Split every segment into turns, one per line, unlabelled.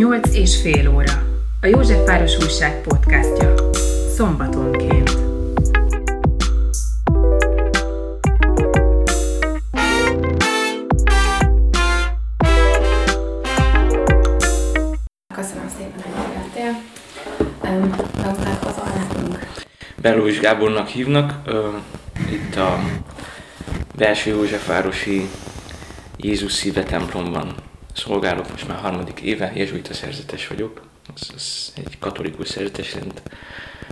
Nyolc és fél óra. A Józsefváros Újság podcastja. Szombatonként.
Köszönöm szépen, hogy jöttél. Um, bemutatkozol nekünk.
Belóis Gábornak hívnak. Itt a belső Józsefvárosi Jézus szíve templomban szolgálok most már harmadik éve, jezsuita szerzetes vagyok. Ez, ez egy katolikus szerzetes rend.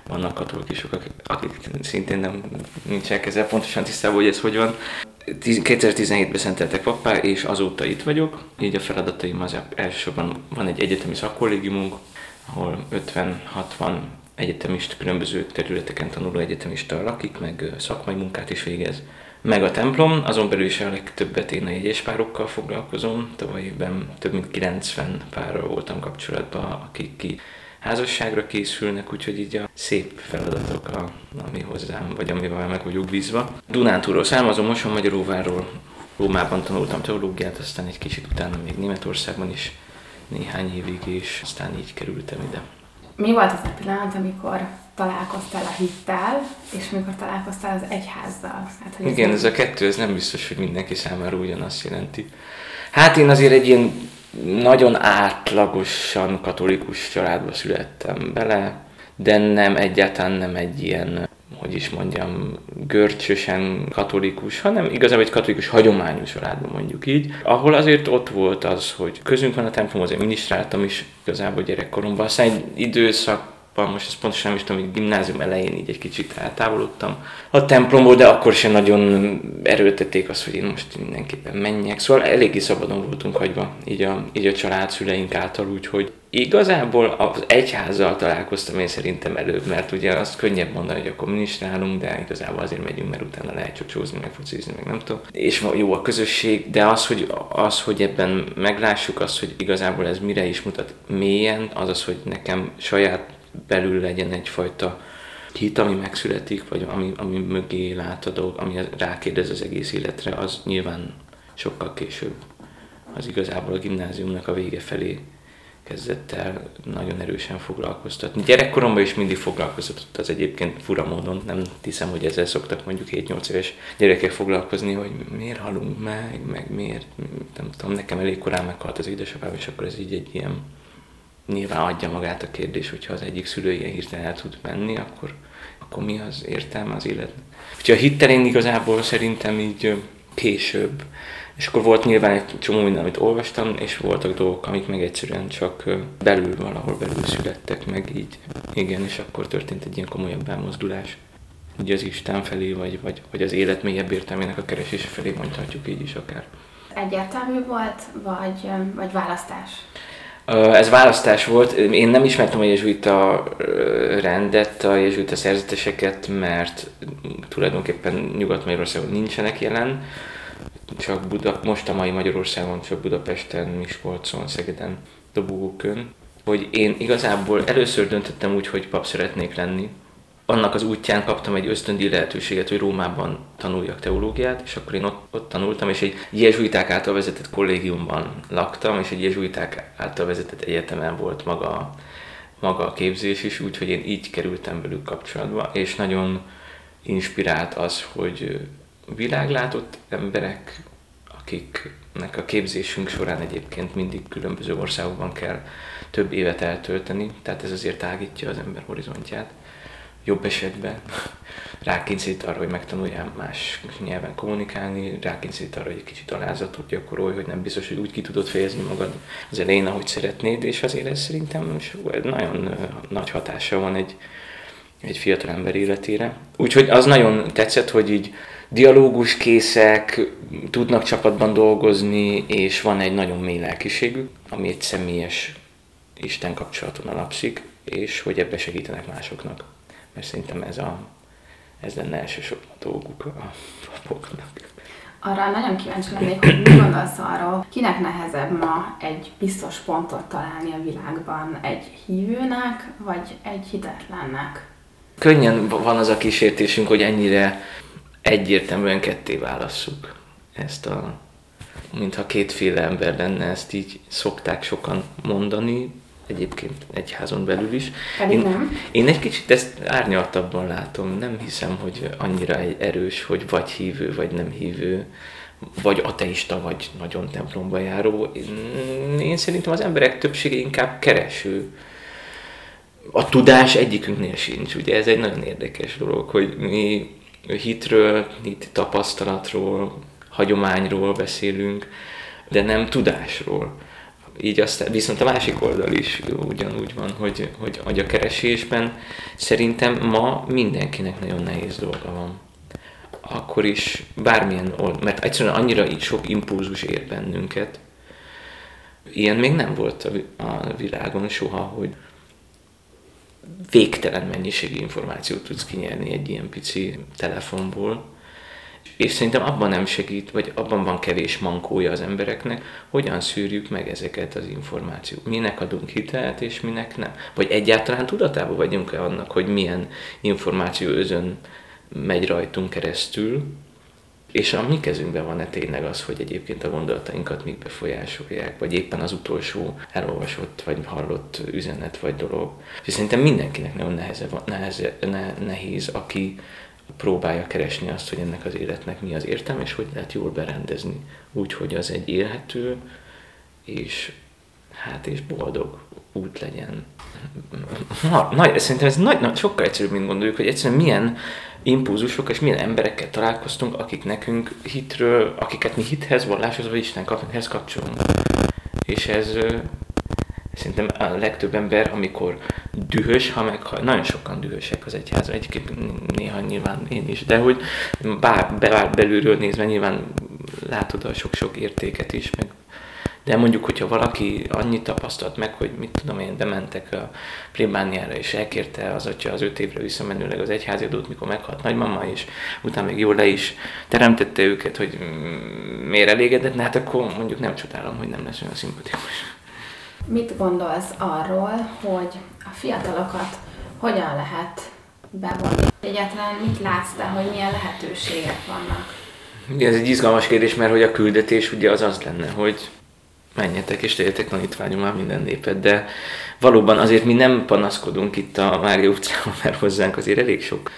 Vannak katolikusok, akik, akik szintén nem nincsenek ezzel pontosan tisztában, hogy ez hogy van. Tíz- 2017-ben szenteltek pappá, és azóta itt vagyok. Így a feladataim az elsősorban van egy egyetemi szakkollégiumunk, ahol 50-60 egyetemist, különböző területeken tanuló egyetemista lakik, meg szakmai munkát is végez. Meg a templom, azon belül is a legtöbbet én a jegyespárokkal foglalkozom. Tavaly évben több mint 90 párral voltam kapcsolatban, akik ki házasságra készülnek, úgyhogy így a szép feladatok, a, ami hozzám, vagy amivel meg vagyok bízva. Dunántúról származom, Moson Magyaróváról, Rómában tanultam teológiát, aztán egy kicsit utána még Németországban is néhány évig, és aztán így kerültem ide.
Mi volt az a pillanat, amikor találkoztál a hittel, és amikor találkoztál az egyházzal? Hát, hogy
Igen, ez a kettő, ez nem biztos, hogy mindenki számára ugyanazt jelenti. Hát én azért egy ilyen nagyon átlagosan katolikus családba születtem bele, de nem egyáltalán nem egy ilyen, hogy is mondjam, görcsösen katolikus, hanem igazából egy katolikus hagyományos családban mondjuk így, ahol azért ott volt az, hogy közünk van a templom, azért minisztráltam is igazából gyerekkoromban, aztán egy időszak most ezt pontosan nem is tudom, hogy gimnázium elején így egy kicsit eltávolodtam a templomból, de akkor sem nagyon erőltették azt, hogy én most mindenképpen menjek. Szóval eléggé szabadon voltunk hagyva, így a, így a család szüleink által, úgyhogy igazából az egyházzal találkoztam én szerintem előbb, mert ugye azt könnyebb mondani, hogy akkor ministrálunk, de igazából azért megyünk, mert utána lehet csocsózni, meg focizni, meg nem tudom. És jó a közösség, de az, hogy, az, hogy ebben meglássuk azt, hogy igazából ez mire is mutat mélyen, az az, hogy nekem saját belül legyen egyfajta hit, ami megszületik, vagy ami, ami mögé lát a dolg, ami rákérdez az egész életre, az nyilván sokkal később. Az igazából a gimnáziumnak a vége felé kezdett el nagyon erősen foglalkoztatni. Gyerekkoromban is mindig foglalkoztatott az egyébként fura módon, nem hiszem, hogy ezzel szoktak mondjuk 7-8 éves gyerekek foglalkozni, hogy miért halunk meg, meg miért, nem tudom, nekem elég korán meghalt az édesapám, és akkor ez így egy ilyen nyilván adja magát a kérdés, hogyha az egyik szülő ilyen hirtelen el tud menni, akkor, akkor mi az értelme az életnek. Úgyhogy a hittel én igazából szerintem így később. És akkor volt nyilván egy csomó minden, amit olvastam, és voltak dolgok, amik meg egyszerűen csak belül, valahol belül születtek meg így. Igen, és akkor történt egy ilyen komolyabb elmozdulás. Ugye az Isten felé, vagy, vagy, vagy az élet mélyebb értelmének a keresése felé mondhatjuk így is akár.
Egyértelmű volt, vagy, vagy választás?
Ez választás volt. Én nem ismertem a jezsuita rendet, a jezsuita szerzeteseket, mert tulajdonképpen Nyugat-Magyarországon nincsenek jelen. Csak Buda, most a mai Magyarországon, csak Budapesten, Miskolcon, Szegeden, Dobogókön. Hogy én igazából először döntöttem úgy, hogy pap szeretnék lenni. Annak az útján kaptam egy ösztöndi lehetőséget, hogy Rómában tanuljak teológiát, és akkor én ott, ott tanultam, és egy jezsuiták által vezetett kollégiumban laktam, és egy jezsuiták által vezetett egyetemen volt maga, maga a képzés is, úgyhogy én így kerültem velük kapcsolatba, és nagyon inspirált az, hogy világlátott emberek, akiknek a képzésünk során egyébként mindig különböző országokban kell több évet eltölteni, tehát ez azért tágítja az ember horizontját jobb esetben rákényszerít arra, hogy megtanuljál más nyelven kommunikálni, rákényszerít arra, hogy egy kicsit alázatot gyakorolj, hogy nem biztos, hogy úgy ki tudod fejezni magad az elején, ahogy szeretnéd, és azért ez szerintem nagyon nagy hatása van egy, egy fiatal ember életére. Úgyhogy az nagyon tetszett, hogy így dialógus készek, tudnak csapatban dolgozni, és van egy nagyon mély lelkiségük, ami egy személyes Isten kapcsolaton alapszik, és hogy ebbe segítenek másoknak. Mert szerintem ez, a, ez lenne elsősorban a dolguk a papoknak.
Arra nagyon kíváncsi lennék, hogy mi gondolsz arról, kinek nehezebb ma egy biztos pontot találni a világban, egy hívőnek, vagy egy hitetlennek?
Könnyen van az a kísértésünk, hogy ennyire egyértelműen ketté válasszuk ezt a, mintha kétféle ember lenne, ezt így szokták sokan mondani, egyébként egyházon belül is.
Pedig
én,
nem.
Én egy kicsit ezt árnyaltabban látom, nem hiszem, hogy annyira egy erős, hogy vagy hívő, vagy nem hívő, vagy ateista, vagy nagyon templomba járó. Én, én szerintem az emberek többsége inkább kereső. A tudás egyikünknél sincs, ugye ez egy nagyon érdekes dolog, hogy mi hitről, hit tapasztalatról, hagyományról beszélünk, de nem tudásról. Így aztán, viszont a másik oldal is ugyanúgy van, hogy, hogy, hogy a keresésben szerintem ma mindenkinek nagyon nehéz dolga van. Akkor is bármilyen old, mert egyszerűen annyira így sok impulzus ér bennünket. Ilyen még nem volt a világon soha, hogy végtelen mennyiségű információt tudsz kinyerni egy ilyen pici telefonból. És szerintem abban nem segít, vagy abban van kevés mankója az embereknek, hogyan szűrjük meg ezeket az információt. Minek adunk hitelt, és minek nem. Vagy egyáltalán tudatában vagyunk-e annak, hogy milyen információ özön megy rajtunk keresztül, és a mi kezünkben van-e tényleg az, hogy egyébként a gondolatainkat még befolyásolják, vagy éppen az utolsó elolvasott, vagy hallott üzenet, vagy dolog. És szerintem mindenkinek nagyon neheze, neheze, ne, nehéz, aki próbálja keresni azt, hogy ennek az életnek mi az értelme, és hogy lehet jól berendezni, úgy, hogy az egy élhető, és hát és boldog út legyen. Na, nagy, szerintem ez nagy, nagy, sokkal egyszerűbb, mint gondoljuk, hogy egyszerűen milyen impulzusok és milyen emberekkel találkoztunk, akik nekünk hitről, akiket mi hithez, valláshoz vagy Isten kapcsolathoz kapcsolunk. És ez szerintem a legtöbb ember, amikor dühös, ha meg nagyon sokan dühösek az egyházban, egyébként néha nyilván én is, de hogy bár, bár belülről nézve nyilván látod a sok-sok értéket is, meg de mondjuk, hogyha valaki annyit tapasztalt meg, hogy mit tudom én, bementek a plébániára, és elkérte az atya az öt évre visszamenőleg az egyházi adót, mikor meghalt nagymama, és utána még jól le is teremtette őket, hogy miért elégedett, hát akkor mondjuk nem csodálom, hogy nem lesz olyan szimpatikus.
Mit gondolsz arról, hogy a fiatalokat hogyan lehet bevonni? Egyáltalán mit látsz te, hogy milyen lehetőségek vannak?
Ez egy izgalmas kérdés, mert hogy a küldetés ugye az az lenne, hogy menjetek és tegyetek tanítványom már minden népet, de valóban azért mi nem panaszkodunk itt a Mária utcában, mert hozzánk azért elég sok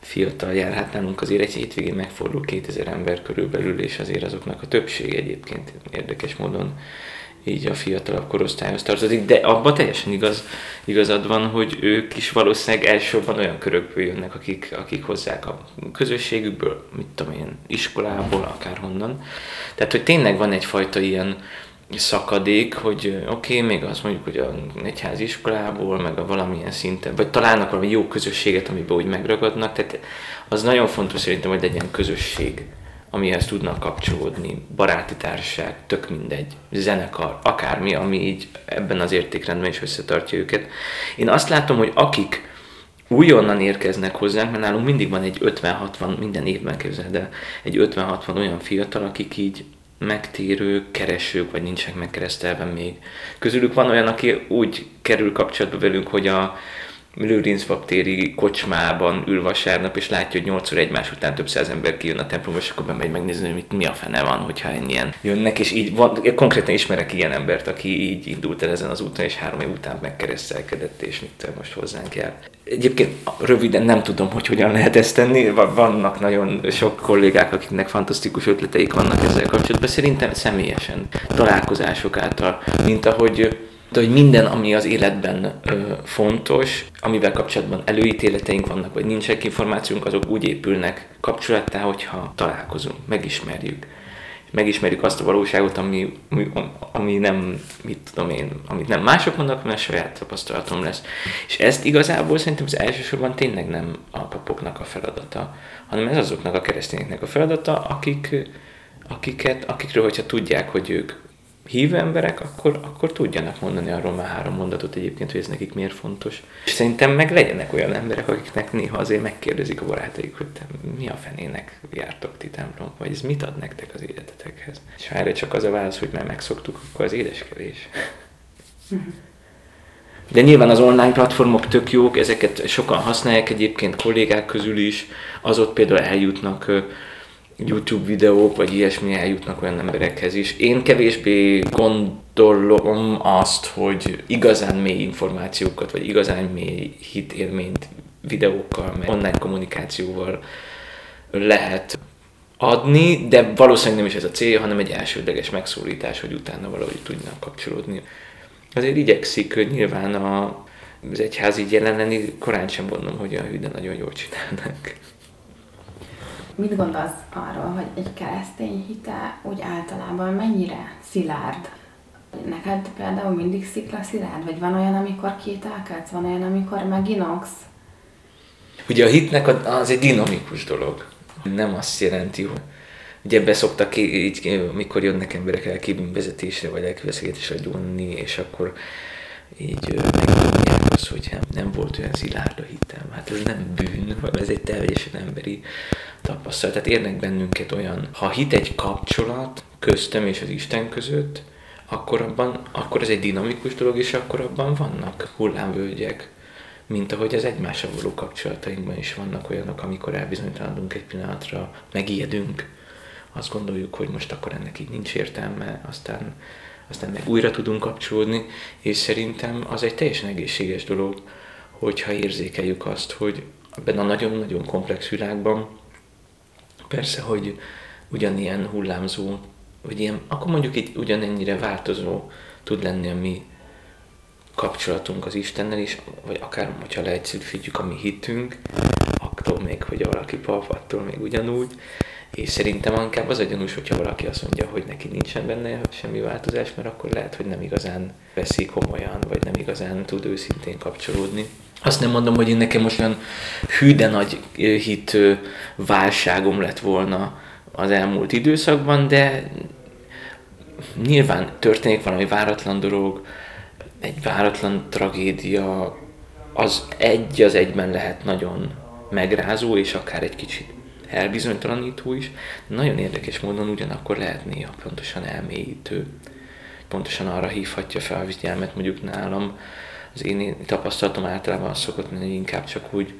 fiatal jár, hát nálunk azért egy hétvégén megfordul 2000 ember körülbelül, és azért azoknak a többség egyébként érdekes módon így a fiatalabb korosztályhoz tartozik, de abban teljesen igaz, igazad van, hogy ők is valószínűleg elsősorban olyan körökből jönnek, akik, akik hozzák a közösségükből, mit tudom én, iskolából, akárhonnan. Tehát, hogy tényleg van egyfajta ilyen szakadék, hogy oké, okay, még azt mondjuk, hogy a egyházi iskolából, meg a valamilyen szinten, vagy találnak valami jó közösséget, amiben úgy megragadnak, tehát az nagyon fontos szerintem, hogy legyen közösség amihez tudnak kapcsolódni, baráti társaság, tök mindegy, zenekar, akármi, ami így ebben az értékrendben is összetartja őket. Én azt látom, hogy akik újonnan érkeznek hozzánk, mert nálunk mindig van egy 50-60, minden évben képzel, de egy 50-60 olyan fiatal, akik így megtérők, keresők, vagy nincsenek megkeresztelve még. Közülük van olyan, aki úgy kerül kapcsolatba velünk, hogy a, baktéri kocsmában ül vasárnap, és látja, hogy nyolcszor egymás után több száz ember kijön a templomba, és akkor bemegy megnézni, hogy mit, mi a fene van, hogyha ennyien jönnek, és így van, konkrétan ismerek ilyen embert, aki így indult el ezen az úton, és három év után megkeresztelkedett, és mit most hozzánk el. Egyébként röviden nem tudom, hogy hogyan lehet ezt tenni, vannak nagyon sok kollégák, akiknek fantasztikus ötleteik vannak ezzel kapcsolatban, szerintem személyesen találkozások által, mint ahogy de hogy minden, ami az életben ö, fontos, amivel kapcsolatban előítéleteink vannak, vagy nincsenek információnk, azok úgy épülnek kapcsolattá, hogyha találkozunk, megismerjük. Megismerjük azt a valóságot, ami, ami nem, mit tudom én, amit nem mások mondanak, mert saját tapasztalatom lesz. És ezt igazából szerintem az elsősorban tényleg nem a papoknak a feladata, hanem ez azoknak a keresztényeknek a feladata, akik, akiket, akikről, hogyha tudják, hogy ők hívő emberek, akkor, akkor tudjanak mondani arról már három mondatot egyébként, hogy ez nekik miért fontos. És szerintem meg legyenek olyan emberek, akiknek néha azért megkérdezik a barátaik, hogy te mi a fenének jártok ti templom, vagy ez mit ad nektek az életetekhez. És ha erre csak az a válasz, hogy már megszoktuk, akkor az édeskedés. De nyilván az online platformok tök jók, ezeket sokan használják egyébként kollégák közül is, az ott például eljutnak YouTube videók, vagy ilyesmi eljutnak olyan emberekhez is. Én kevésbé gondolom azt, hogy igazán mély információkat, vagy igazán mély hitélményt videókkal, meg online kommunikációval lehet adni, de valószínűleg nem is ez a cél, hanem egy elsődleges megszólítás, hogy utána valahogy tudnak kapcsolódni. Azért igyekszik, hogy nyilván a, az egyház így jelen lenni, korán sem mondom, hogy a hű, de nagyon jól csinálnak.
Mit gondolsz arról, hogy egy keresztény hite úgy általában mennyire szilárd? Neked például mindig szikla szilárd? Vagy van olyan, amikor kételkedsz? Van olyan, amikor meginogsz?
Ugye a hitnek az egy dinamikus dolog. Nem azt jelenti, hogy ugye ebbe szoktak így, mikor jönnek emberek elképvezetésre, vagy elképeszgetésre gyónni, és akkor így megmondják azt, hogy nem, nem volt olyan szilárd a hitem. Hát ez nem bűn, hanem ez egy teljesen emberi tapasztalat. Tehát érnek bennünket olyan, ha hit egy kapcsolat köztem és az Isten között, akkor, abban, akkor ez egy dinamikus dolog, és akkor abban vannak hullámvölgyek, mint ahogy az egymással való kapcsolatainkban is vannak olyanok, amikor elbizonytalanodunk egy pillanatra, megijedünk, azt gondoljuk, hogy most akkor ennek így nincs értelme, aztán, aztán meg újra tudunk kapcsolódni, és szerintem az egy teljesen egészséges dolog, hogyha érzékeljük azt, hogy ebben a nagyon-nagyon komplex világban persze, hogy ugyanilyen hullámzó, vagy ilyen, akkor mondjuk itt ugyanennyire változó tud lenni a mi kapcsolatunk az Istennel is, vagy akár, hogyha leegyszerűsítjük a mi hitünk, attól még, hogy valaki pap, attól még ugyanúgy, és szerintem inkább az a gyanús, hogyha valaki azt mondja, hogy neki nincsen benne semmi változás, mert akkor lehet, hogy nem igazán veszi komolyan, vagy nem igazán tud őszintén kapcsolódni. Azt nem mondom, hogy én nekem most olyan hű, nagy hit válságom lett volna az elmúlt időszakban, de nyilván történik valami váratlan dolog, egy váratlan tragédia, az egy az egyben lehet nagyon megrázó, és akár egy kicsit elbizonytalanító is. Nagyon érdekes módon ugyanakkor lehet néha pontosan elmélyítő. Pontosan arra hívhatja fel a figyelmet mondjuk nálam. Az én tapasztalatom általában az szokott lenni, hogy inkább csak úgy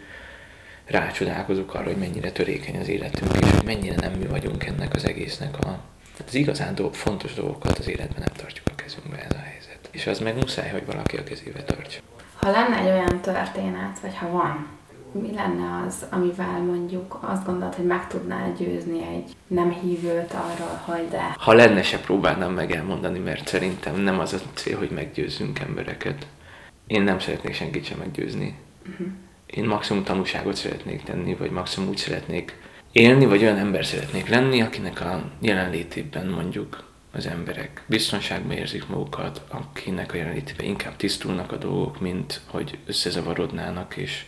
rácsodálkozok arra, hogy mennyire törékeny az életünk, és hogy mennyire nem mi vagyunk ennek az egésznek a, az igazán dolg, fontos dolgokat az életben nem tartjuk a kezünkbe ez a helyzet. És az meg muszáj, hogy valaki a kezébe tartsa.
Ha lenne egy olyan történet, vagy ha van, mi lenne az, amivel mondjuk azt gondolod, hogy meg tudnál győzni egy nem hívőt arról, hogy de...
Ha lenne, se próbálnám meg elmondani, mert szerintem nem az a cél, hogy meggyőzzünk embereket. Én nem szeretnék senkit sem meggyőzni. Uh-huh. Én maximum tanúságot szeretnék tenni, vagy maximum úgy szeretnék élni, vagy olyan ember szeretnék lenni, akinek a jelenlétében mondjuk az emberek biztonságban érzik magukat, akinek a jelenlétében inkább tisztulnak a dolgok, mint hogy összezavarodnának, és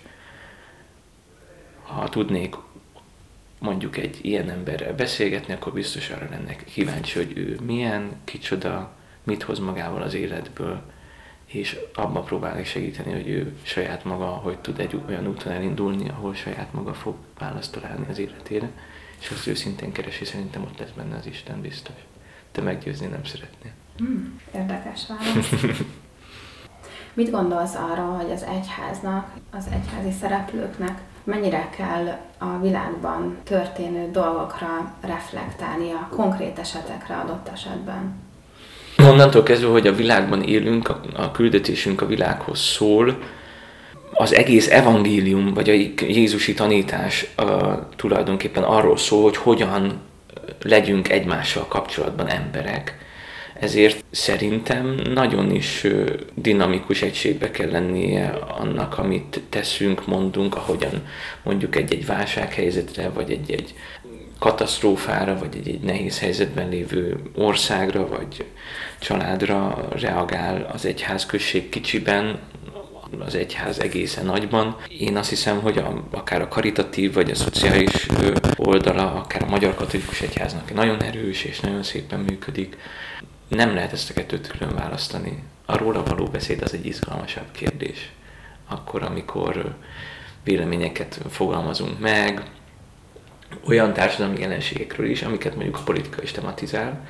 ha tudnék mondjuk egy ilyen emberrel beszélgetni, akkor biztos arra lennek kíváncsi, hogy ő milyen, kicsoda, mit hoz magával az életből, és abban próbálni segíteni, hogy ő saját maga, hogy tud egy olyan úton elindulni, ahol saját maga fog választ találni az életére, és azt őszintén keresi, szerintem ott lesz benne az Isten biztos. Te meggyőzni nem szeretnél.
Hmm, érdekes válasz. Mit gondolsz arról, hogy az egyháznak, az egyházi szereplőknek mennyire kell a világban történő dolgokra reflektálni a konkrét esetekre adott esetben?
Onnantól kezdve, hogy a világban élünk, a, a küldetésünk a világhoz szól, az egész evangélium, vagy a Jézusi tanítás a, tulajdonképpen arról szól, hogy hogyan legyünk egymással kapcsolatban emberek. Ezért szerintem nagyon is dinamikus egységbe kell lennie annak, amit teszünk, mondunk, ahogyan mondjuk egy-egy válsághelyzetre, vagy egy-egy katasztrófára, vagy egy-egy nehéz helyzetben lévő országra, vagy családra reagál az egyházközség kicsiben, az egyház egészen nagyban. Én azt hiszem, hogy a, akár a karitatív vagy a szociális oldala, akár a Magyar Katolikus Egyháznak nagyon erős és nagyon szépen működik. Nem lehet ezt a kettőt külön választani. A róla való beszéd az egy izgalmasabb kérdés. Akkor, amikor véleményeket fogalmazunk meg, olyan társadalmi jelenségekről is, amiket mondjuk a politika is tematizál,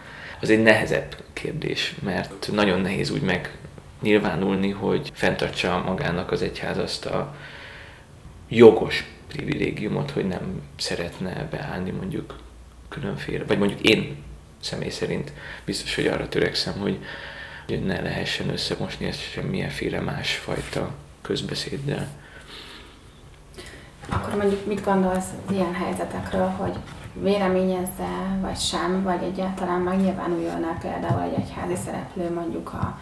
az egy nehezebb kérdés, mert nagyon nehéz úgy meg nyilvánulni, hogy fenntartsa magának az egyház azt a jogos privilégiumot, hogy nem szeretne beállni mondjuk különféle, vagy mondjuk én személy szerint biztos, hogy arra törekszem, hogy ne lehessen összemosni ezt semmilyenféle másfajta közbeszéddel.
Akkor mondjuk mit gondolsz ilyen helyzetekről, hogy véleményezze, vagy sem, vagy egyáltalán megnyilvánuljon-e például egy egyházi szereplő mondjuk a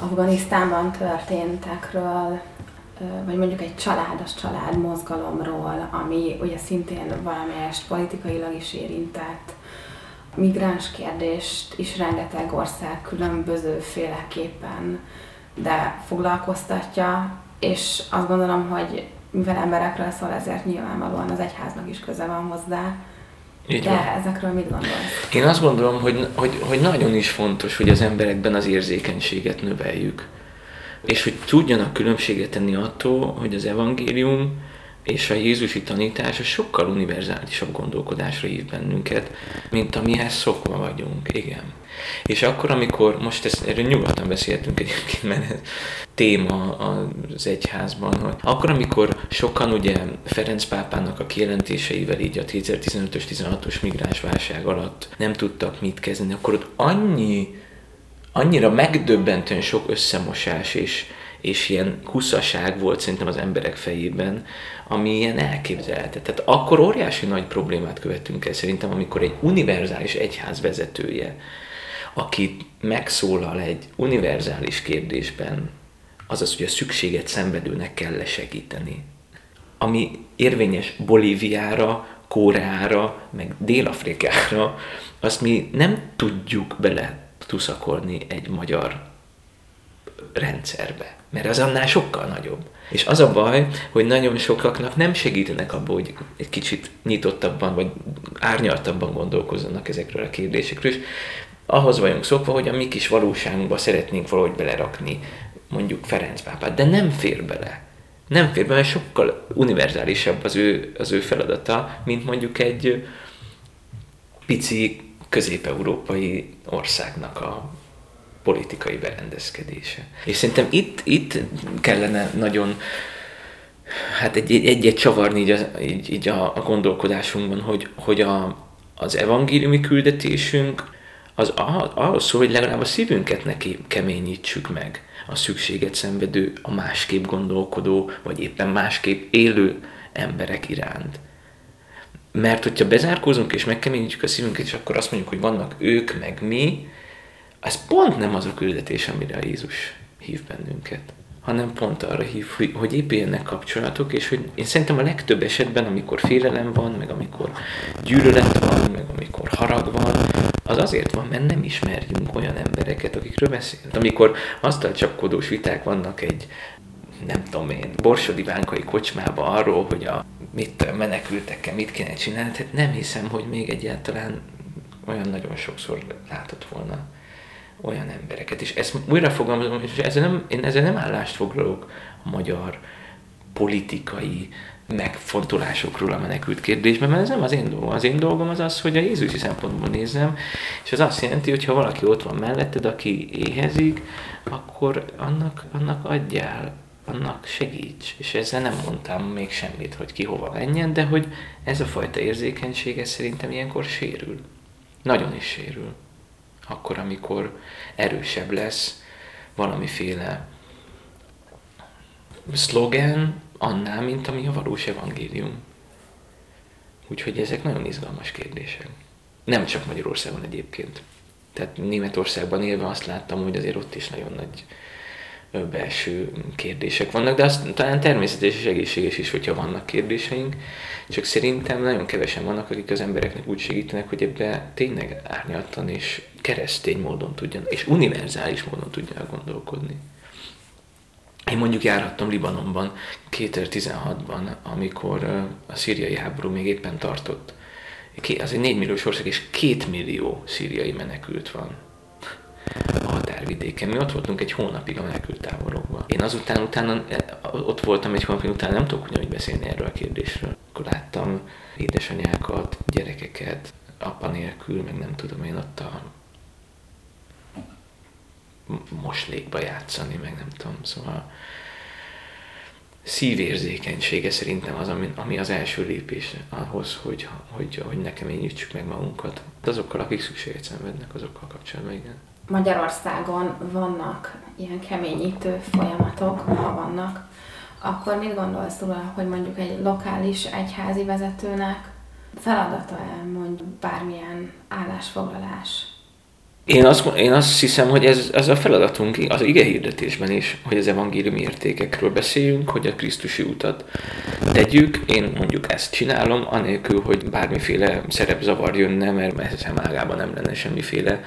Afganisztánban történtekről, vagy mondjuk egy családos család mozgalomról, ami ugye szintén valamelyest politikailag is érintett, migráns kérdést is rengeteg ország különböző féleképpen, de foglalkoztatja, és azt gondolom, hogy mivel emberekről szól, ezért nyilvánvalóan az egyháznak is köze van hozzá. Így De van. ezekről mit gondolsz?
Én azt gondolom, hogy, hogy, hogy nagyon is fontos, hogy az emberekben az érzékenységet növeljük. És hogy tudjanak különbséget tenni attól, hogy az evangélium és a Jézusi tanítása sokkal univerzálisabb gondolkodásra hív bennünket, mint amihez szokva vagyunk. Igen. És akkor, amikor, most ezt, erről nyugodtan beszéltünk egyébként, mert ez téma az egyházban, hogy akkor, amikor sokan ugye Ferenc pápának a kijelentéseivel így a 2015-ös, 16-os migráns válság alatt nem tudtak mit kezdeni, akkor ott annyi, annyira megdöbbentően sok összemosás és, és ilyen kuszaság volt szerintem az emberek fejében, ami ilyen elképzelhető. Tehát akkor óriási nagy problémát követünk el szerintem, amikor egy univerzális egyház vezetője aki megszólal egy univerzális kérdésben, azaz, hogy a szükséget szenvedőnek kell segíteni. Ami érvényes Bolíviára, Kóreára, meg Dél-Afrikára, azt mi nem tudjuk bele tuszakolni egy magyar rendszerbe, mert az annál sokkal nagyobb. És az a baj, hogy nagyon sokaknak nem segítenek abból, hogy egy kicsit nyitottabban vagy árnyaltabban gondolkozzanak ezekről a kérdésekről, és ahhoz vagyunk szokva, hogy a mi kis valóságunkba szeretnénk valahogy belerakni mondjuk Ferenc pápát, de nem fér bele. Nem fér bele, sokkal univerzálisabb az ő, az ő feladata, mint mondjuk egy pici közép-európai országnak a politikai berendezkedése. És szerintem itt, itt kellene nagyon hát egy, egyet csavarni így, a, így, így a, a gondolkodásunkban, hogy, hogy a, az evangéliumi küldetésünk az arról szól, hogy legalább a szívünket neki keményítsük meg a szükséget szenvedő, a másképp gondolkodó, vagy éppen másképp élő emberek iránt. Mert hogyha bezárkózunk és megkeményítjük a szívünket, és akkor azt mondjuk, hogy vannak ők, meg mi, az pont nem az a küldetés, amire a Jézus hív bennünket hanem pont arra hív, hogy, épüljenek kapcsolatok, és hogy én szerintem a legtöbb esetben, amikor félelem van, meg amikor gyűlölet van, meg amikor harag van, az azért van, mert nem ismerjünk olyan embereket, akikről beszélünk. Amikor asztalcsapkodós viták vannak egy, nem tudom én, borsodi bánkai kocsmába arról, hogy a mit menekültekkel mit kéne csinálni, tehát nem hiszem, hogy még egyáltalán olyan nagyon sokszor látott volna olyan embereket. És ezt újra fogalmazom, és ezzel nem, én ezzel nem állást foglalok a magyar politikai megfontolásokról a menekült kérdésben, mert ez nem az én dolgom. Az én dolgom az az, hogy a Jézusi szempontból nézem, és az azt jelenti, hogy ha valaki ott van melletted, aki éhezik, akkor annak, annak adjál, annak segíts. És ezzel nem mondtam még semmit, hogy ki hova menjen, de hogy ez a fajta érzékenység, ez szerintem ilyenkor sérül. Nagyon is sérül akkor, amikor erősebb lesz valamiféle szlogen annál, mint ami a valós evangélium. Úgyhogy ezek nagyon izgalmas kérdések. Nem csak Magyarországon egyébként. Tehát Németországban élve azt láttam, hogy azért ott is nagyon nagy belső kérdések vannak, de azt talán természetes és egészséges is, hogyha vannak kérdéseink, csak szerintem nagyon kevesen vannak, akik az embereknek úgy segítenek, hogy ebbe tényleg árnyaltan és keresztény módon tudjanak, és univerzális módon tudjanak gondolkodni. Én mondjuk járhattam Libanonban 2016-ban, amikor a szíriai háború még éppen tartott. Az egy 4 milliós ország, és 2 millió szíriai menekült van a határvidéken. Mi ott voltunk egy hónapig a menekült táborokban. Én azután utána, ott voltam egy hónapig utána, nem tudok ugyanúgy beszélni erről a kérdésről. Akkor láttam édesanyákat, gyerekeket, apa nélkül, meg nem tudom én ott a moslékba játszani, meg nem tudom, szóval szívérzékenysége szerintem az, ami, ami az első lépés ahhoz, hogy, hogy, hogy ne keményítsük meg magunkat. Azokkal, akik szükséget szenvednek, azokkal kapcsolatban, igen.
Magyarországon vannak ilyen keményítő folyamatok, ha vannak, akkor mit gondolsz róla, hogy mondjuk egy lokális egyházi vezetőnek feladata-e mondjuk bármilyen állásfoglalás
én azt, én azt hiszem, hogy ez, ez a feladatunk az ige hirdetésben is, hogy az evangéliumi értékekről beszéljünk, hogy a Krisztusi utat tegyük. Én mondjuk ezt csinálom, anélkül, hogy bármiféle szerepzavar jönne, mert ezzel ágában nem lenne semmiféle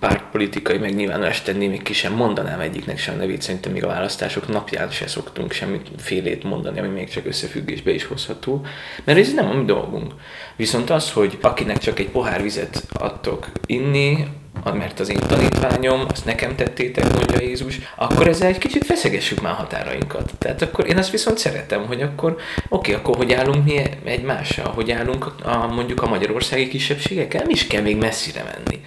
pártpolitikai megnyilvánulást tenni, még ki sem mondanám egyiknek sem nevét, szerintem még a választások napján se szoktunk semmit félét mondani, ami még csak összefüggésbe is hozható, mert ez nem a mi dolgunk. Viszont az, hogy akinek csak egy pohár vizet adtok inni, mert az én tanítványom, azt nekem tettétek, mondja Jézus, akkor ezzel egy kicsit feszegessük már határainkat. Tehát akkor én azt viszont szeretem, hogy akkor oké, akkor hogy állunk mi egymással, hogy állunk a, mondjuk a magyarországi kisebbségekkel, nem is kell még messzire menni.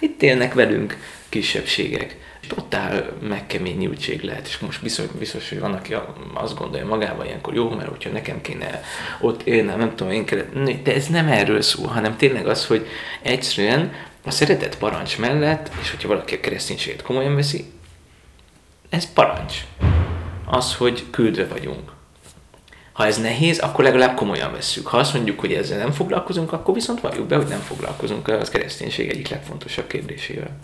Itt élnek velünk kisebbségek. És totál megkeményültség lehet, és most biztos, biztos, hogy van, aki azt gondolja magában ilyenkor, jó, mert hogyha nekem kéne ott élnem, nem tudom, én kellett, de ez nem erről szól, hanem tényleg az, hogy egyszerűen a szeretet parancs mellett, és hogyha valaki a kereszténységet komolyan veszi, ez parancs. Az, hogy küldve vagyunk. Ha ez nehéz, akkor legalább komolyan vesszük. Ha azt mondjuk, hogy ezzel nem foglalkozunk, akkor viszont valljuk be, hogy nem foglalkozunk az kereszténység egyik legfontosabb kérdésével.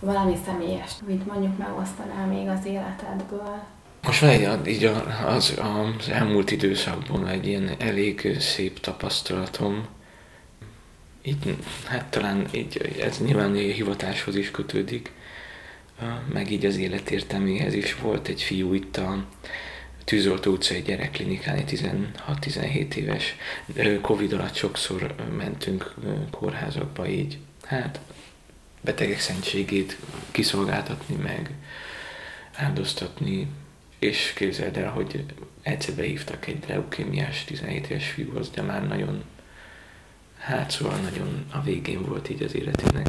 Valami személyes, mint mondjuk megosztanál még az életedből?
Most van egy, így az, az elmúlt időszakban egy ilyen elég szép tapasztalatom, így, hát talán így, ez nyilván hivatáshoz is kötődik, meg így az életértelméhez is volt egy fiú itt a Tűzoltó utcai gyerekklinikán, egy 16-17 éves. Covid alatt sokszor mentünk kórházakba így, hát betegek szentségét kiszolgáltatni, meg áldoztatni, és képzeld el, hogy egyszer behívtak egy leukémiás 17 éves fiúhoz, de már nagyon hát szóval nagyon a végén volt így az életének.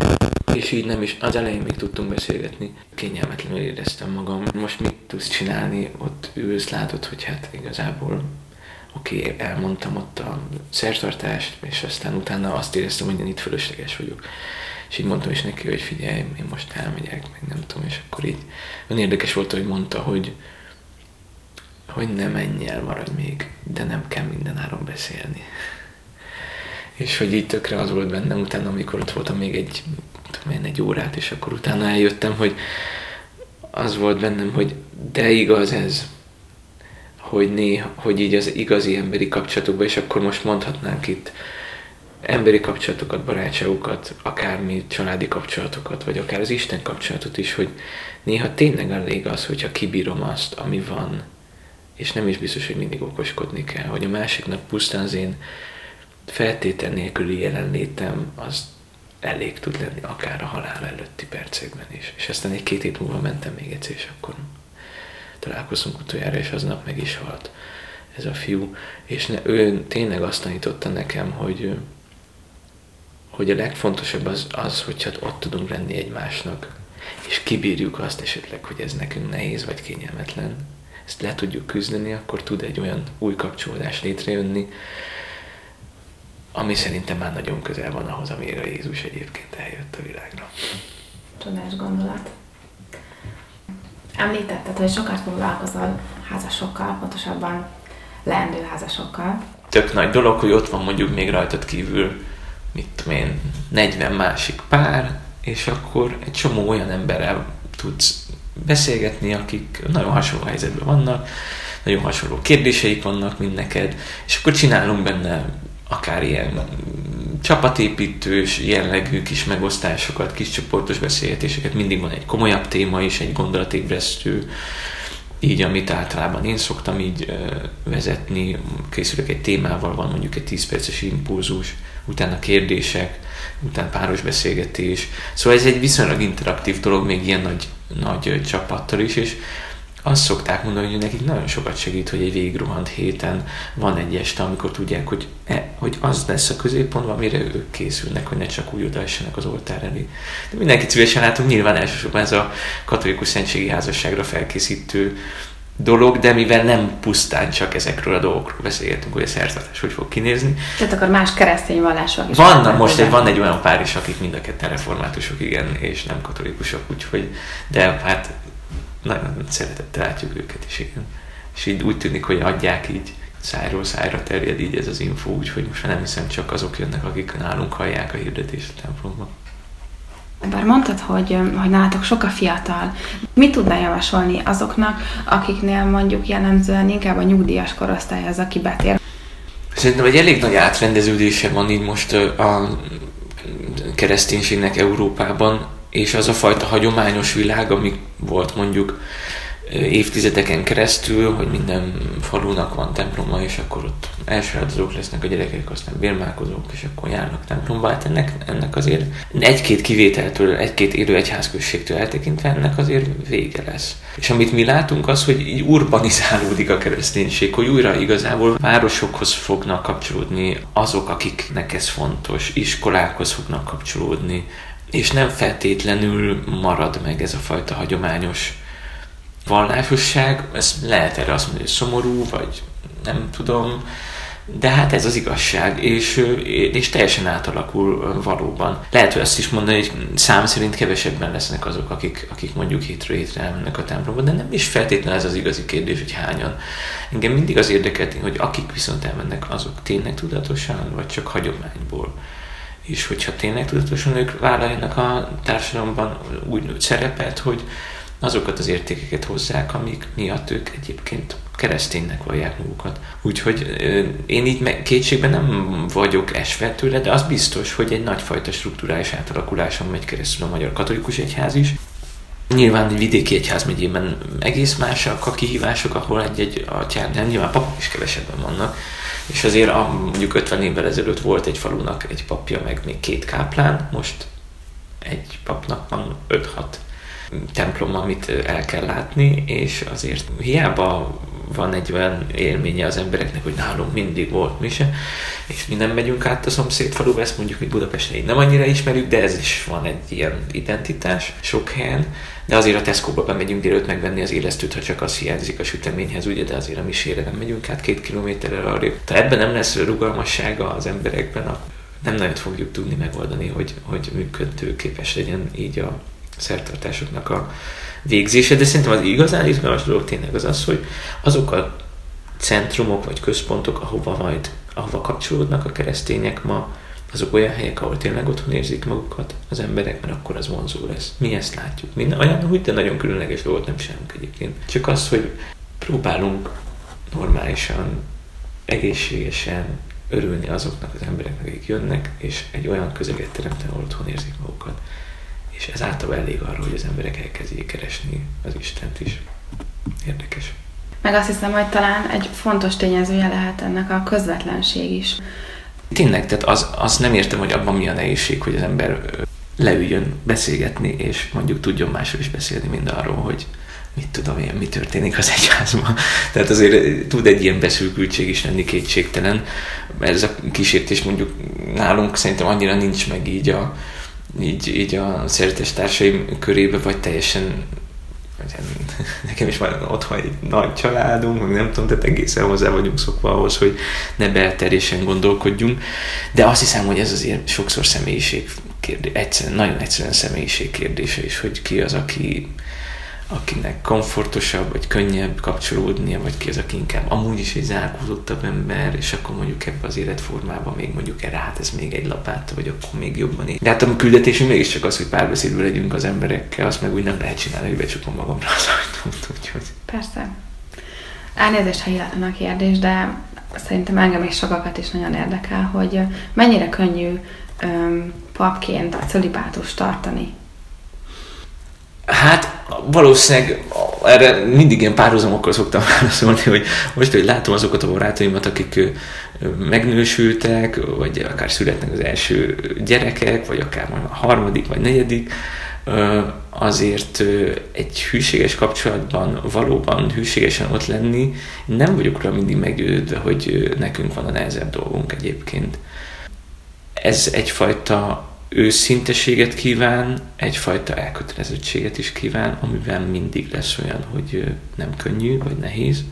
És így nem is, az elején még tudtunk beszélgetni, kényelmetlenül éreztem magam. Most mit tudsz csinálni? Ott ülsz, látod, hogy hát igazából oké, okay, elmondtam ott a szertartást, és aztán utána azt éreztem, hogy én itt fölösleges vagyok. És így mondtam is neki, hogy figyelj, én most elmegyek, meg nem tudom, és akkor így olyan érdekes volt, hogy mondta, hogy hogy ne menj el, maradj még, de nem kell minden áron beszélni és hogy így tökre az volt bennem utána, amikor ott voltam még egy, tudom én, egy órát, és akkor utána eljöttem, hogy az volt bennem, hogy de igaz ez, hogy néha, hogy így az igazi emberi kapcsolatokban, és akkor most mondhatnánk itt emberi kapcsolatokat, barátságokat, akármi családi kapcsolatokat, vagy akár az Isten kapcsolatot is, hogy néha tényleg elég az, hogyha kibírom azt, ami van, és nem is biztos, hogy mindig okoskodni kell, hogy a másiknak pusztán az én feltétel nélküli jelenlétem az elég tud lenni akár a halál előtti percekben is. És aztán egy két hét múlva mentem még egyszer, és akkor találkoztunk utoljára, és aznap meg is halt ez a fiú. És ne, ő tényleg azt tanította nekem, hogy, hogy a legfontosabb az, az, hogyha ott tudunk lenni egymásnak, és kibírjuk azt esetleg, hogy ez nekünk nehéz vagy kényelmetlen, ezt le tudjuk küzdeni, akkor tud egy olyan új kapcsolódás létrejönni, ami szerintem már nagyon közel van ahhoz, amire Jézus egyébként eljött a világra.
Csodás gondolat. Említetted, hogy sokat foglalkozol házasokkal, pontosabban leendő házasokkal.
Tök nagy dolog, hogy ott van mondjuk még rajtad kívül, mit tudom én, 40 másik pár, és akkor egy csomó olyan emberrel tudsz beszélgetni, akik nagyon hasonló helyzetben vannak, nagyon hasonló kérdéseik vannak, mint neked, és akkor csinálunk benne akár ilyen csapatépítős jellegű kis megosztásokat, kis csoportos beszélgetéseket, mindig van egy komolyabb téma is, egy gondolatébresztő, így, amit általában én szoktam így vezetni, készülök egy témával, van mondjuk egy 10 perces impulzus, utána kérdések, utána páros beszélgetés. Szóval ez egy viszonylag interaktív dolog, még ilyen nagy, nagy csapattal is, és azt szokták mondani, hogy nekik nagyon sokat segít, hogy egy végigrohant héten van egy este, amikor tudják, hogy, e, hogy az lesz a középpont, amire ők készülnek, hogy ne csak úgy odaessenek az oltár elé. De mindenkit szívesen látunk, nyilván elsősorban ez a katolikus szentségi házasságra felkészítő dolog, de mivel nem pusztán csak ezekről a dolgokról beszélgetünk, hogy a szertartás hogy fog kinézni.
Tehát akkor más keresztény vallások is.
Vannak most, egy, van egy olyan pár is, akik mind a ketten reformátusok, igen, és nem katolikusok, úgyhogy, de hát nagyon szeretettel látjuk őket is, igen. És így úgy tűnik, hogy adják így szájról szájra terjed így ez az info, úgyhogy most nem hiszem csak azok jönnek, akik nálunk hallják a hirdetést a templomban.
Bár mondtad, hogy, hogy nálatok sok a fiatal. Mit tudnál javasolni azoknak, akiknél mondjuk jellemzően inkább a nyugdíjas korosztály az, aki betér?
Szerintem egy elég nagy átrendeződése van így most a kereszténységnek Európában, és az a fajta hagyományos világ, ami volt mondjuk évtizedeken keresztül, hogy minden falunak van temploma, és akkor ott elsajátozók lesznek a gyerekek, aztán bérmálkozók, és akkor járnak templomba. Hát ennek, ennek azért egy-két kivételtől, egy-két élő egyházközségtől eltekintve ennek azért vége lesz. És amit mi látunk az, hogy így urbanizálódik a kereszténység, hogy újra igazából városokhoz fognak kapcsolódni azok, akiknek ez fontos, iskolákhoz fognak kapcsolódni, és nem feltétlenül marad meg ez a fajta hagyományos vallásosság, ez lehet erre azt mondani, hogy szomorú, vagy nem tudom, de hát ez az igazság, és, és teljesen átalakul valóban. Lehet, hogy azt is mondani, hogy szám szerint kevesebben lesznek azok, akik, akik mondjuk hétről hétre elmennek a templomba, de nem is feltétlenül ez az igazi kérdés, hogy hányan. Engem mindig az érdekelt, hogy akik viszont elmennek, azok tényleg tudatosan, vagy csak hagyományból. És hogyha tényleg tudatosan ők vállaljanak a társadalomban úgy szerepet, hogy, azokat az értékeket hozzák, amik miatt ők egyébként kereszténynek vallják magukat. Úgyhogy én így kétségben nem vagyok esve de az biztos, hogy egy nagyfajta struktúrális átalakuláson megy keresztül a Magyar Katolikus Egyház is. Nyilván egy vidéki egyházmegyében egész másak a kihívások, ahol egy-egy atyán, de nyilván papok is kevesebben vannak, és azért a, mondjuk 50 évvel ezelőtt volt egy falunak egy papja, meg még két káplán, most egy papnak van 5-6 templom, amit el kell látni, és azért hiába van egy olyan élménye az embereknek, hogy nálunk mindig volt mise, és mi nem megyünk át a szomszéd faluba, ezt mondjuk mi Budapesten így nem annyira ismerjük, de ez is van egy ilyen identitás sok helyen, de azért a Tesco-ba bemegyünk délőtt megvenni az élesztőt, ha csak az hiányzik a süteményhez, ugye, de azért a misére nem megyünk át két kilométerrel arra. Ha ebben nem lesz rugalmassága az emberekben, nem nagyon fogjuk tudni megoldani, hogy, hogy működőképes legyen így a szertartásoknak a végzése, de szerintem az igazán izgalmas dolog tényleg az az, hogy azok a centrumok vagy központok, ahova majd, ahova kapcsolódnak a keresztények ma, azok olyan helyek, ahol tényleg otthon érzik magukat az emberek, mert akkor az vonzó lesz. Mi ezt látjuk. Minden olyan úgy, de nagyon különleges dolgot nem csinálunk egyébként. Csak az, hogy próbálunk normálisan, egészségesen örülni azoknak az embereknek, akik jönnek, és egy olyan közeget teremteni, ahol otthon érzik magukat és ez általában elég arra, hogy az emberek elkezdjék keresni az Istent is. Érdekes.
Meg azt hiszem, hogy talán egy fontos tényezője lehet ennek a közvetlenség is.
Tényleg, tehát az, az nem értem, hogy abban mi a nehézség, hogy az ember leüljön beszélgetni, és mondjuk tudjon másról is beszélni, mind arról, hogy mit tudom én, mi történik az egyházban. Tehát azért tud egy ilyen beszülkültség is lenni kétségtelen. Ez a kísértés mondjuk nálunk szerintem annyira nincs meg így a, így, így a szeretes társaim körébe, vagy teljesen nekem is van otthon egy nagy családunk, meg nem tudom, tehát egészen hozzá vagyunk szokva ahhoz, hogy ne belterésen gondolkodjunk, de azt hiszem, hogy ez azért sokszor személyiség kérdése, egyszerűen, nagyon egyszerűen személyiség kérdése is, hogy ki az, aki akinek komfortosabb, vagy könnyebb kapcsolódnia, vagy ki az, aki inkább amúgy is egy zárkózottabb ember, és akkor mondjuk ebbe az életformában még mondjuk erre, hát ez még egy lapát, vagy akkor még jobban ér. De hát a küldetésünk mégiscsak az, hogy párbeszédben legyünk az emberekkel, azt meg úgy nem lehet csinálni, hogy becsukom magamra az ajtót, úgyhogy.
Persze. Elnézést, ha illetlen a kérdés, de szerintem engem és sokakat is nagyon érdekel, hogy mennyire könnyű öm, papként a cölibátust tartani
Hát valószínűleg erre mindig ilyen párhuzamokkal szoktam válaszolni, hogy most, hogy látom azokat a barátaimat, akik megnősültek, vagy akár születnek az első gyerekek, vagy akár majd a harmadik, vagy negyedik, azért egy hűséges kapcsolatban valóban hűségesen ott lenni, nem vagyok rá mindig meggyőződve, hogy nekünk van a nehezebb dolgunk egyébként. Ez egyfajta őszinteséget kíván, egyfajta elkötelezettséget is kíván, amiben mindig lesz olyan, hogy nem könnyű, vagy nehéz.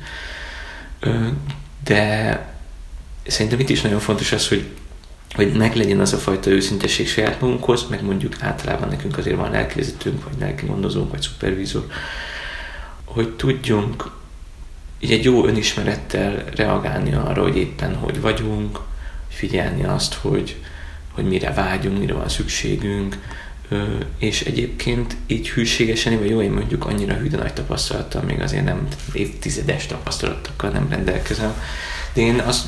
De szerintem itt is nagyon fontos az, hogy hogy meglegyen az a fajta őszintesség saját magunkhoz, meg mondjuk általában nekünk azért van lelkivezetőnk, vagy lelkimondozónk, vagy szupervízor, hogy tudjunk így egy jó önismerettel reagálni arra, hogy éppen hogy vagyunk, figyelni azt, hogy, hogy mire vágyunk, mire van szükségünk, és egyébként így hűségesen, vagy jó, én mondjuk annyira hű, de nagy tapasztalattal, még azért nem évtizedes tapasztalatokkal nem rendelkezem, de én azt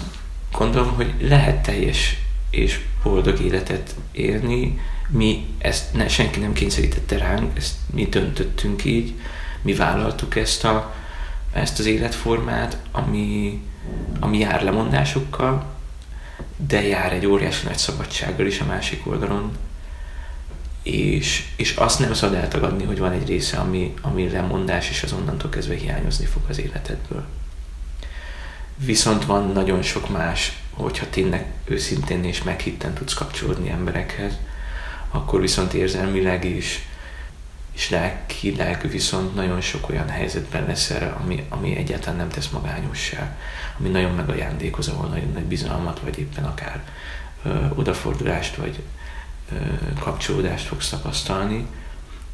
gondolom, hogy lehet teljes és boldog életet élni. Mi ezt ne, senki nem kényszerítette ránk, ezt mi döntöttünk így, mi vállaltuk ezt, a, ezt az életformát, ami, ami jár lemondásokkal, de jár egy óriási nagy szabadsággal is a másik oldalon, és, és azt nem szabad eltagadni, hogy van egy része, ami, ami lemondás, és az onnantól kezdve hiányozni fog az életedből. Viszont van nagyon sok más hogyha tényleg őszintén és meghitten tudsz kapcsolódni emberekhez, akkor viszont érzelmileg is, és lelkileg viszont nagyon sok olyan helyzetben leszel, ami, ami egyáltalán nem tesz magányossá, ami nagyon megajándékoz, ahol nagyon nagy bizalmat, vagy éppen akár ö, odafordulást, vagy ö, kapcsolódást fogsz tapasztalni.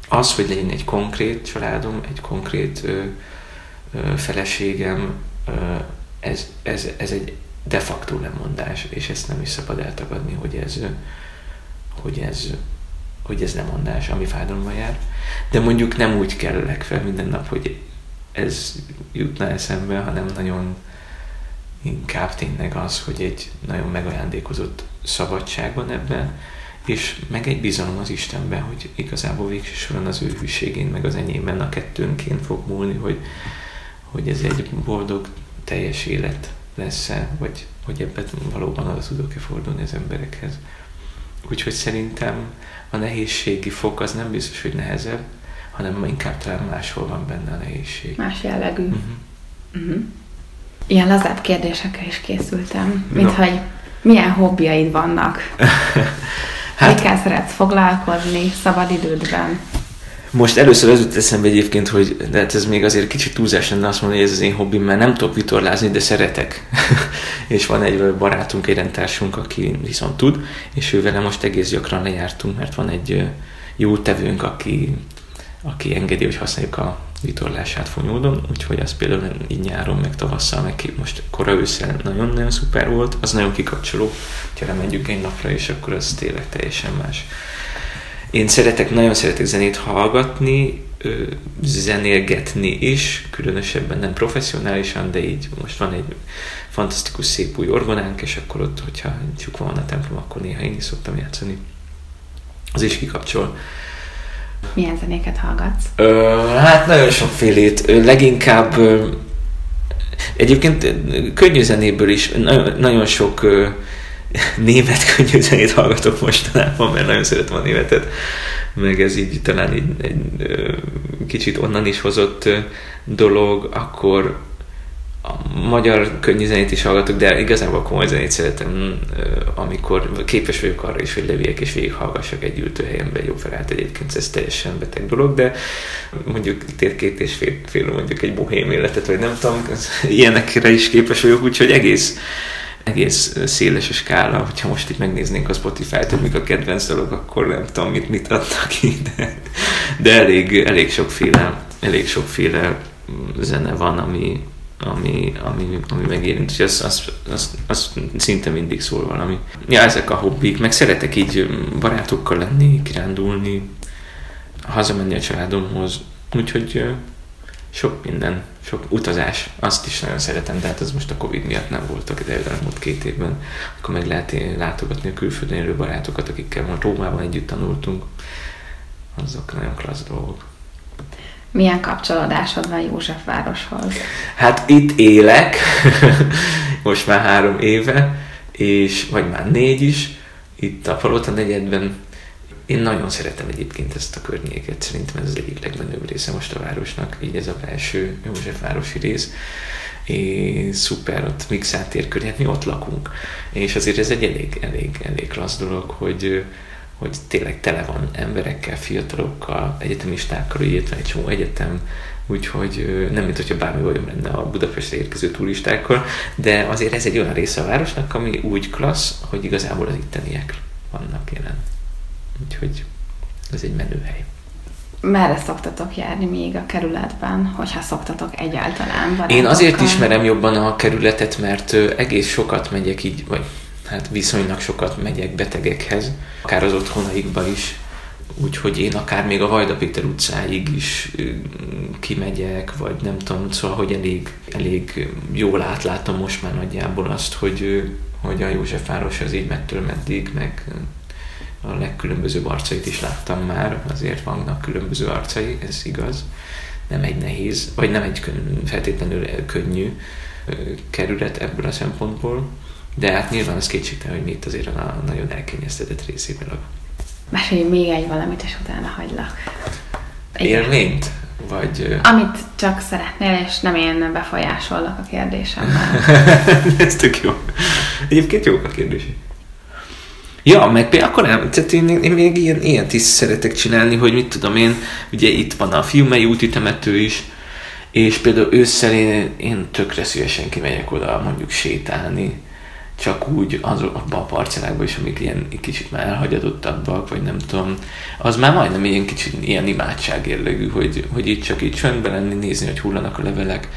Az, hogy legyen egy konkrét családom, egy konkrét ö, ö, feleségem, ö, ez, ez, ez egy de facto lemondás, és ezt nem is szabad eltagadni, hogy ez, hogy ez, hogy ez lemondás, ami fájdalommal jár. De mondjuk nem úgy kell legfeljebb minden nap, hogy ez jutna eszembe, hanem nagyon inkább tényleg az, hogy egy nagyon megajándékozott szabadság van ebben, és meg egy bizalom az Istenben, hogy igazából végső soron az ő hűségén, meg az enyémben a kettőnként fog múlni, hogy, hogy ez egy boldog, teljes élet lesz-e, vagy hogy ebben valóban oda tudok-e fordulni az emberekhez. Úgyhogy szerintem a nehézségi fok az nem biztos, hogy nehezebb, hanem inkább talán máshol van benne a nehézség.
Más jellegű. Uh-huh. Uh-huh. Ilyen lazább kérdésekkel is készültem, mint no. hogy milyen hobbiaid vannak? hát, Mikkel szeretsz foglalkozni szabadidődben?
Most először az jut eszembe egyébként, hogy de hát ez még azért kicsit túlzás lenne azt mondani, hogy ez az én hobbim, mert nem tudok vitorlázni, de szeretek. és van egy barátunk, egy rendtársunk, aki viszont tud, és ővel most egész gyakran lejártunk, mert van egy jó tevőnk, aki, aki engedi, hogy használjuk a vitorlását fonyódon, úgyhogy az például így nyáron, meg tavasszal, meg most kora ősszel nagyon-nagyon szuper volt, az nagyon kikapcsoló, hogyha lemegyünk egy napra, és akkor az tényleg teljesen más. Én szeretek, nagyon szeretek zenét hallgatni, zenélgetni is, különösebben nem professzionálisan, de így most van egy fantasztikus szép új orgonánk, és akkor ott, hogyha csak van a templom, akkor néha én is szoktam játszani. Az is kikapcsol.
Milyen zenéket hallgatsz?
Ö, hát nagyon sokfélét. Leginkább egyébként könnyű zenéből is nagyon, nagyon sok német könnyű zenét hallgatok mostanában, mert nagyon szeretem a németet, meg ez így talán egy, egy, egy kicsit onnan is hozott dolog, akkor a magyar könnyű zenét is hallgatok, de igazából komoly zenét szeretem, amikor képes vagyok arra is, hogy leviek és végighallgassak egy ültőhelyemben jó felállt egyébként, ez teljesen beteg dolog, de mondjuk két és fél, fél mondjuk egy bohém életet, vagy nem tudom, ilyenekre is képes vagyok, úgyhogy egész egész széles a skála, hogyha most itt megnéznénk a Spotify-t, hogy mik a kedvenc dolog, akkor nem tudom, mit, mit adnak ki, de, de elég, elég sokféle, elég sokféle zene van, ami, ami, ami, ami megérint, és az, az, az, az, szinte mindig szól valami. Ja, ezek a hobbik, meg szeretek így barátokkal lenni, kirándulni, hazamenni a családomhoz, úgyhogy sok minden, sok utazás, azt is nagyon szeretem, de hát az most a Covid miatt nem voltak, de elmúlt két évben, akkor meg lehet látogatni a külföldön élő barátokat, akikkel ma Rómában együtt tanultunk, azok nagyon klassz dolgok.
Milyen kapcsolódásod van Józsefvároshoz?
Hát itt élek, most már három éve, és vagy már négy is, itt a Palota negyedben én nagyon szeretem egyébként ezt a környéket, szerintem ez az egyik legmenőbb része most a városnak, így ez a belső Józsefvárosi rész. És szuper, ott mixált térkörnyék, mi ott lakunk. És azért ez egy elég, elég, elég klassz dolog, hogy, hogy tényleg tele van emberekkel, fiatalokkal, egyetemistákkal, így van egy csomó egyetem, úgyhogy nem mint hogyha bármi bajom lenne a Budapestre érkező turistákkal, de azért ez egy olyan része a városnak, ami úgy klassz, hogy igazából az itteniek vannak jelen. Úgyhogy ez egy menő hely.
Merre szoktatok járni még a kerületben, hogyha szoktatok egyáltalán?
Barátokkal? Én azért ismerem jobban a kerületet, mert egész sokat megyek így, vagy hát viszonylag sokat megyek betegekhez, akár az otthonaikba is, úgyhogy én akár még a Vajda Péter utcáig is kimegyek, vagy nem tudom, szóval, hogy elég, elég jól átlátom most már nagyjából azt, hogy, hogy a Józsefváros az így mettől meddig, meg a legkülönbözőbb arcait is láttam már, azért vannak különböző arcai, ez igaz. Nem egy nehéz, vagy nem egy feltétlenül könnyű kerület ebből a szempontból, de hát nyilván az kétségtelen, hogy mi itt azért a nagyon elkényeztetett részében.
Mesélj még egy valamit, és utána hagylak.
Egy Élményt? Vagy...
Amit csak szeretnél, és nem én befolyásollak a kérdésemmel.
Ez tök jó. Egyébként jók a kérdések. Ja, meg például akkor nem, tehát én, én még ilyen, ilyet is szeretek csinálni, hogy mit tudom én, ugye itt van a Fiumei úti temető is, és például ősszel én, én tökre szívesen kimegyek oda mondjuk sétálni, csak úgy az, abban a parcellákban is, amik ilyen kicsit már elhagyadottabbak, vagy nem tudom, az már majdnem ilyen kicsit ilyen imádság érlegű, hogy, hogy itt csak így csöndben lenni, nézni, hogy hullanak a levelek,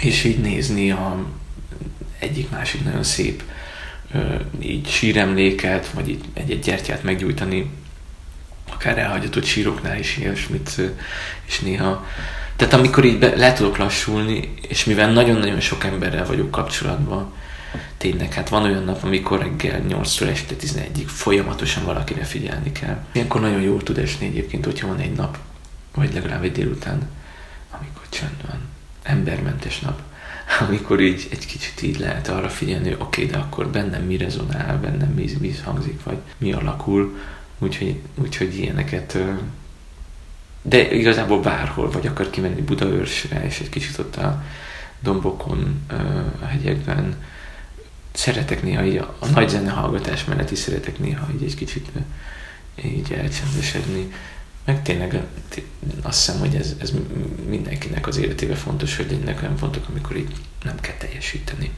és így nézni a egyik-másik nagyon szép így síremléket, vagy így egy-egy gyertyát meggyújtani, akár elhagyatott síroknál is ilyesmit, és néha. Tehát amikor így be, le tudok lassulni, és mivel nagyon-nagyon sok emberrel vagyok kapcsolatban, tényleg, hát van olyan nap, amikor reggel 8-tól este 11-ig folyamatosan valakire figyelni kell. Ilyenkor nagyon jól tud esni egyébként, hogyha van egy nap, vagy legalább egy délután, amikor csend van, embermentes nap amikor így egy kicsit így lehet arra figyelni, hogy oké, okay, de akkor bennem mi rezonál, bennem mi, mi hangzik, vagy mi alakul, úgyhogy, úgyhogy ilyeneket de igazából bárhol, vagy akar kimenni Budaörsre, és egy kicsit ott a dombokon, a hegyekben, szeretek néha így a, a nagy zene hallgatás mellett is szeretek néha így egy kicsit így elcsendesedni, meg tényleg azt hiszem, hogy ez, ez mindenkinek az életében fontos, hogy legyenek olyan pontok, amikor így nem kell teljesíteni.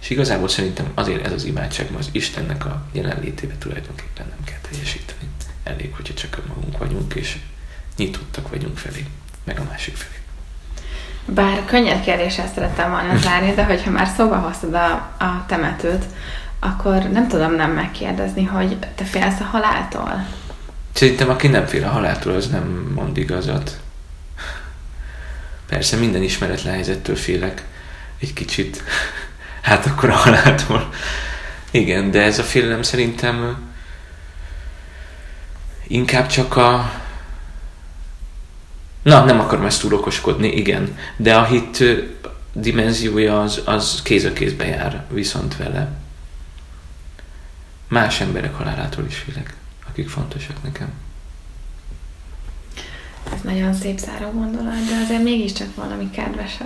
És igazából szerintem azért ez az imádság, mert az Istennek a jelenlétében tulajdonképpen nem kell teljesíteni. Elég, hogyha csak magunk vagyunk, és nyitottak vagyunk felé, meg a másik felé.
Bár könnyed kérdéssel szerettem volna zárni, de hogyha már szóba hoztad a, a temetőt, akkor nem tudom nem megkérdezni, hogy te félsz a haláltól?
Szerintem aki nem fél a haláltól, az nem mond igazat. Persze minden ismeretlen helyzettől félek egy kicsit. Hát akkor a haláltól. Igen, de ez a félelem szerintem inkább csak a... Na, nem akarom ezt túl okoskodni, igen. De a hit dimenziója az, az kéz a kézbe jár viszont vele. Más emberek halálától is félek akik fontosak nekem.
Ez nagyon szép záró gondolat, de azért mégiscsak valami kedves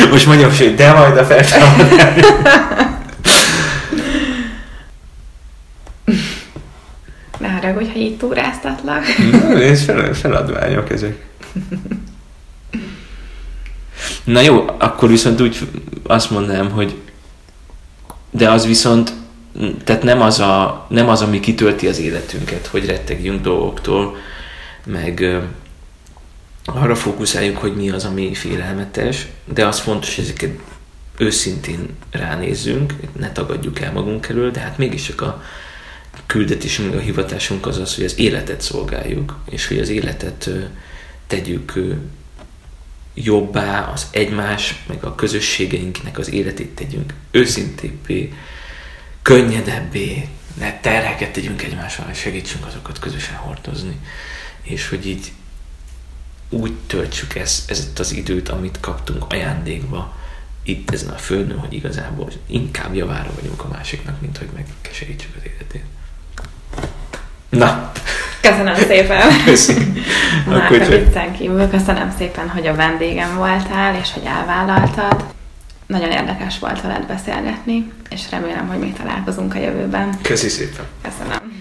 Most mondjam, hogy de majd a feltámadás.
ne haragudj, ha így túráztatlak.
Ez fel, feladványok ezek. Na jó, akkor viszont úgy azt mondanám, hogy de az viszont tehát nem az, a, nem az, ami kitölti az életünket, hogy rettegjünk dolgoktól, meg arra fókuszáljunk, hogy mi az, ami félelmetes, de az fontos, hogy ezeket őszintén ránézzünk, ne tagadjuk el magunk elől, de hát mégiscsak a küldetésünk, a hivatásunk az az, hogy az életet szolgáljuk, és hogy az életet tegyük jobbá, az egymás, meg a közösségeinknek az életét tegyünk őszintébbé, könnyedebbé, ne terheket tegyünk egymással, és segítsünk azokat közösen hordozni. És hogy így úgy töltsük ezt, ezt az időt, amit kaptunk ajándékba itt ezen a földön, hogy igazából inkább javára vagyunk a másiknak, mint hogy megkeserítsük az életét. Na!
Köszönöm szépen! Köszönöm. Márka viccen kívül köszönöm szépen, hogy a vendégem voltál, és hogy elvállaltad. Nagyon érdekes volt veled beszélgetni, és remélem, hogy még találkozunk a jövőben.
Köszi szépen!
Köszönöm!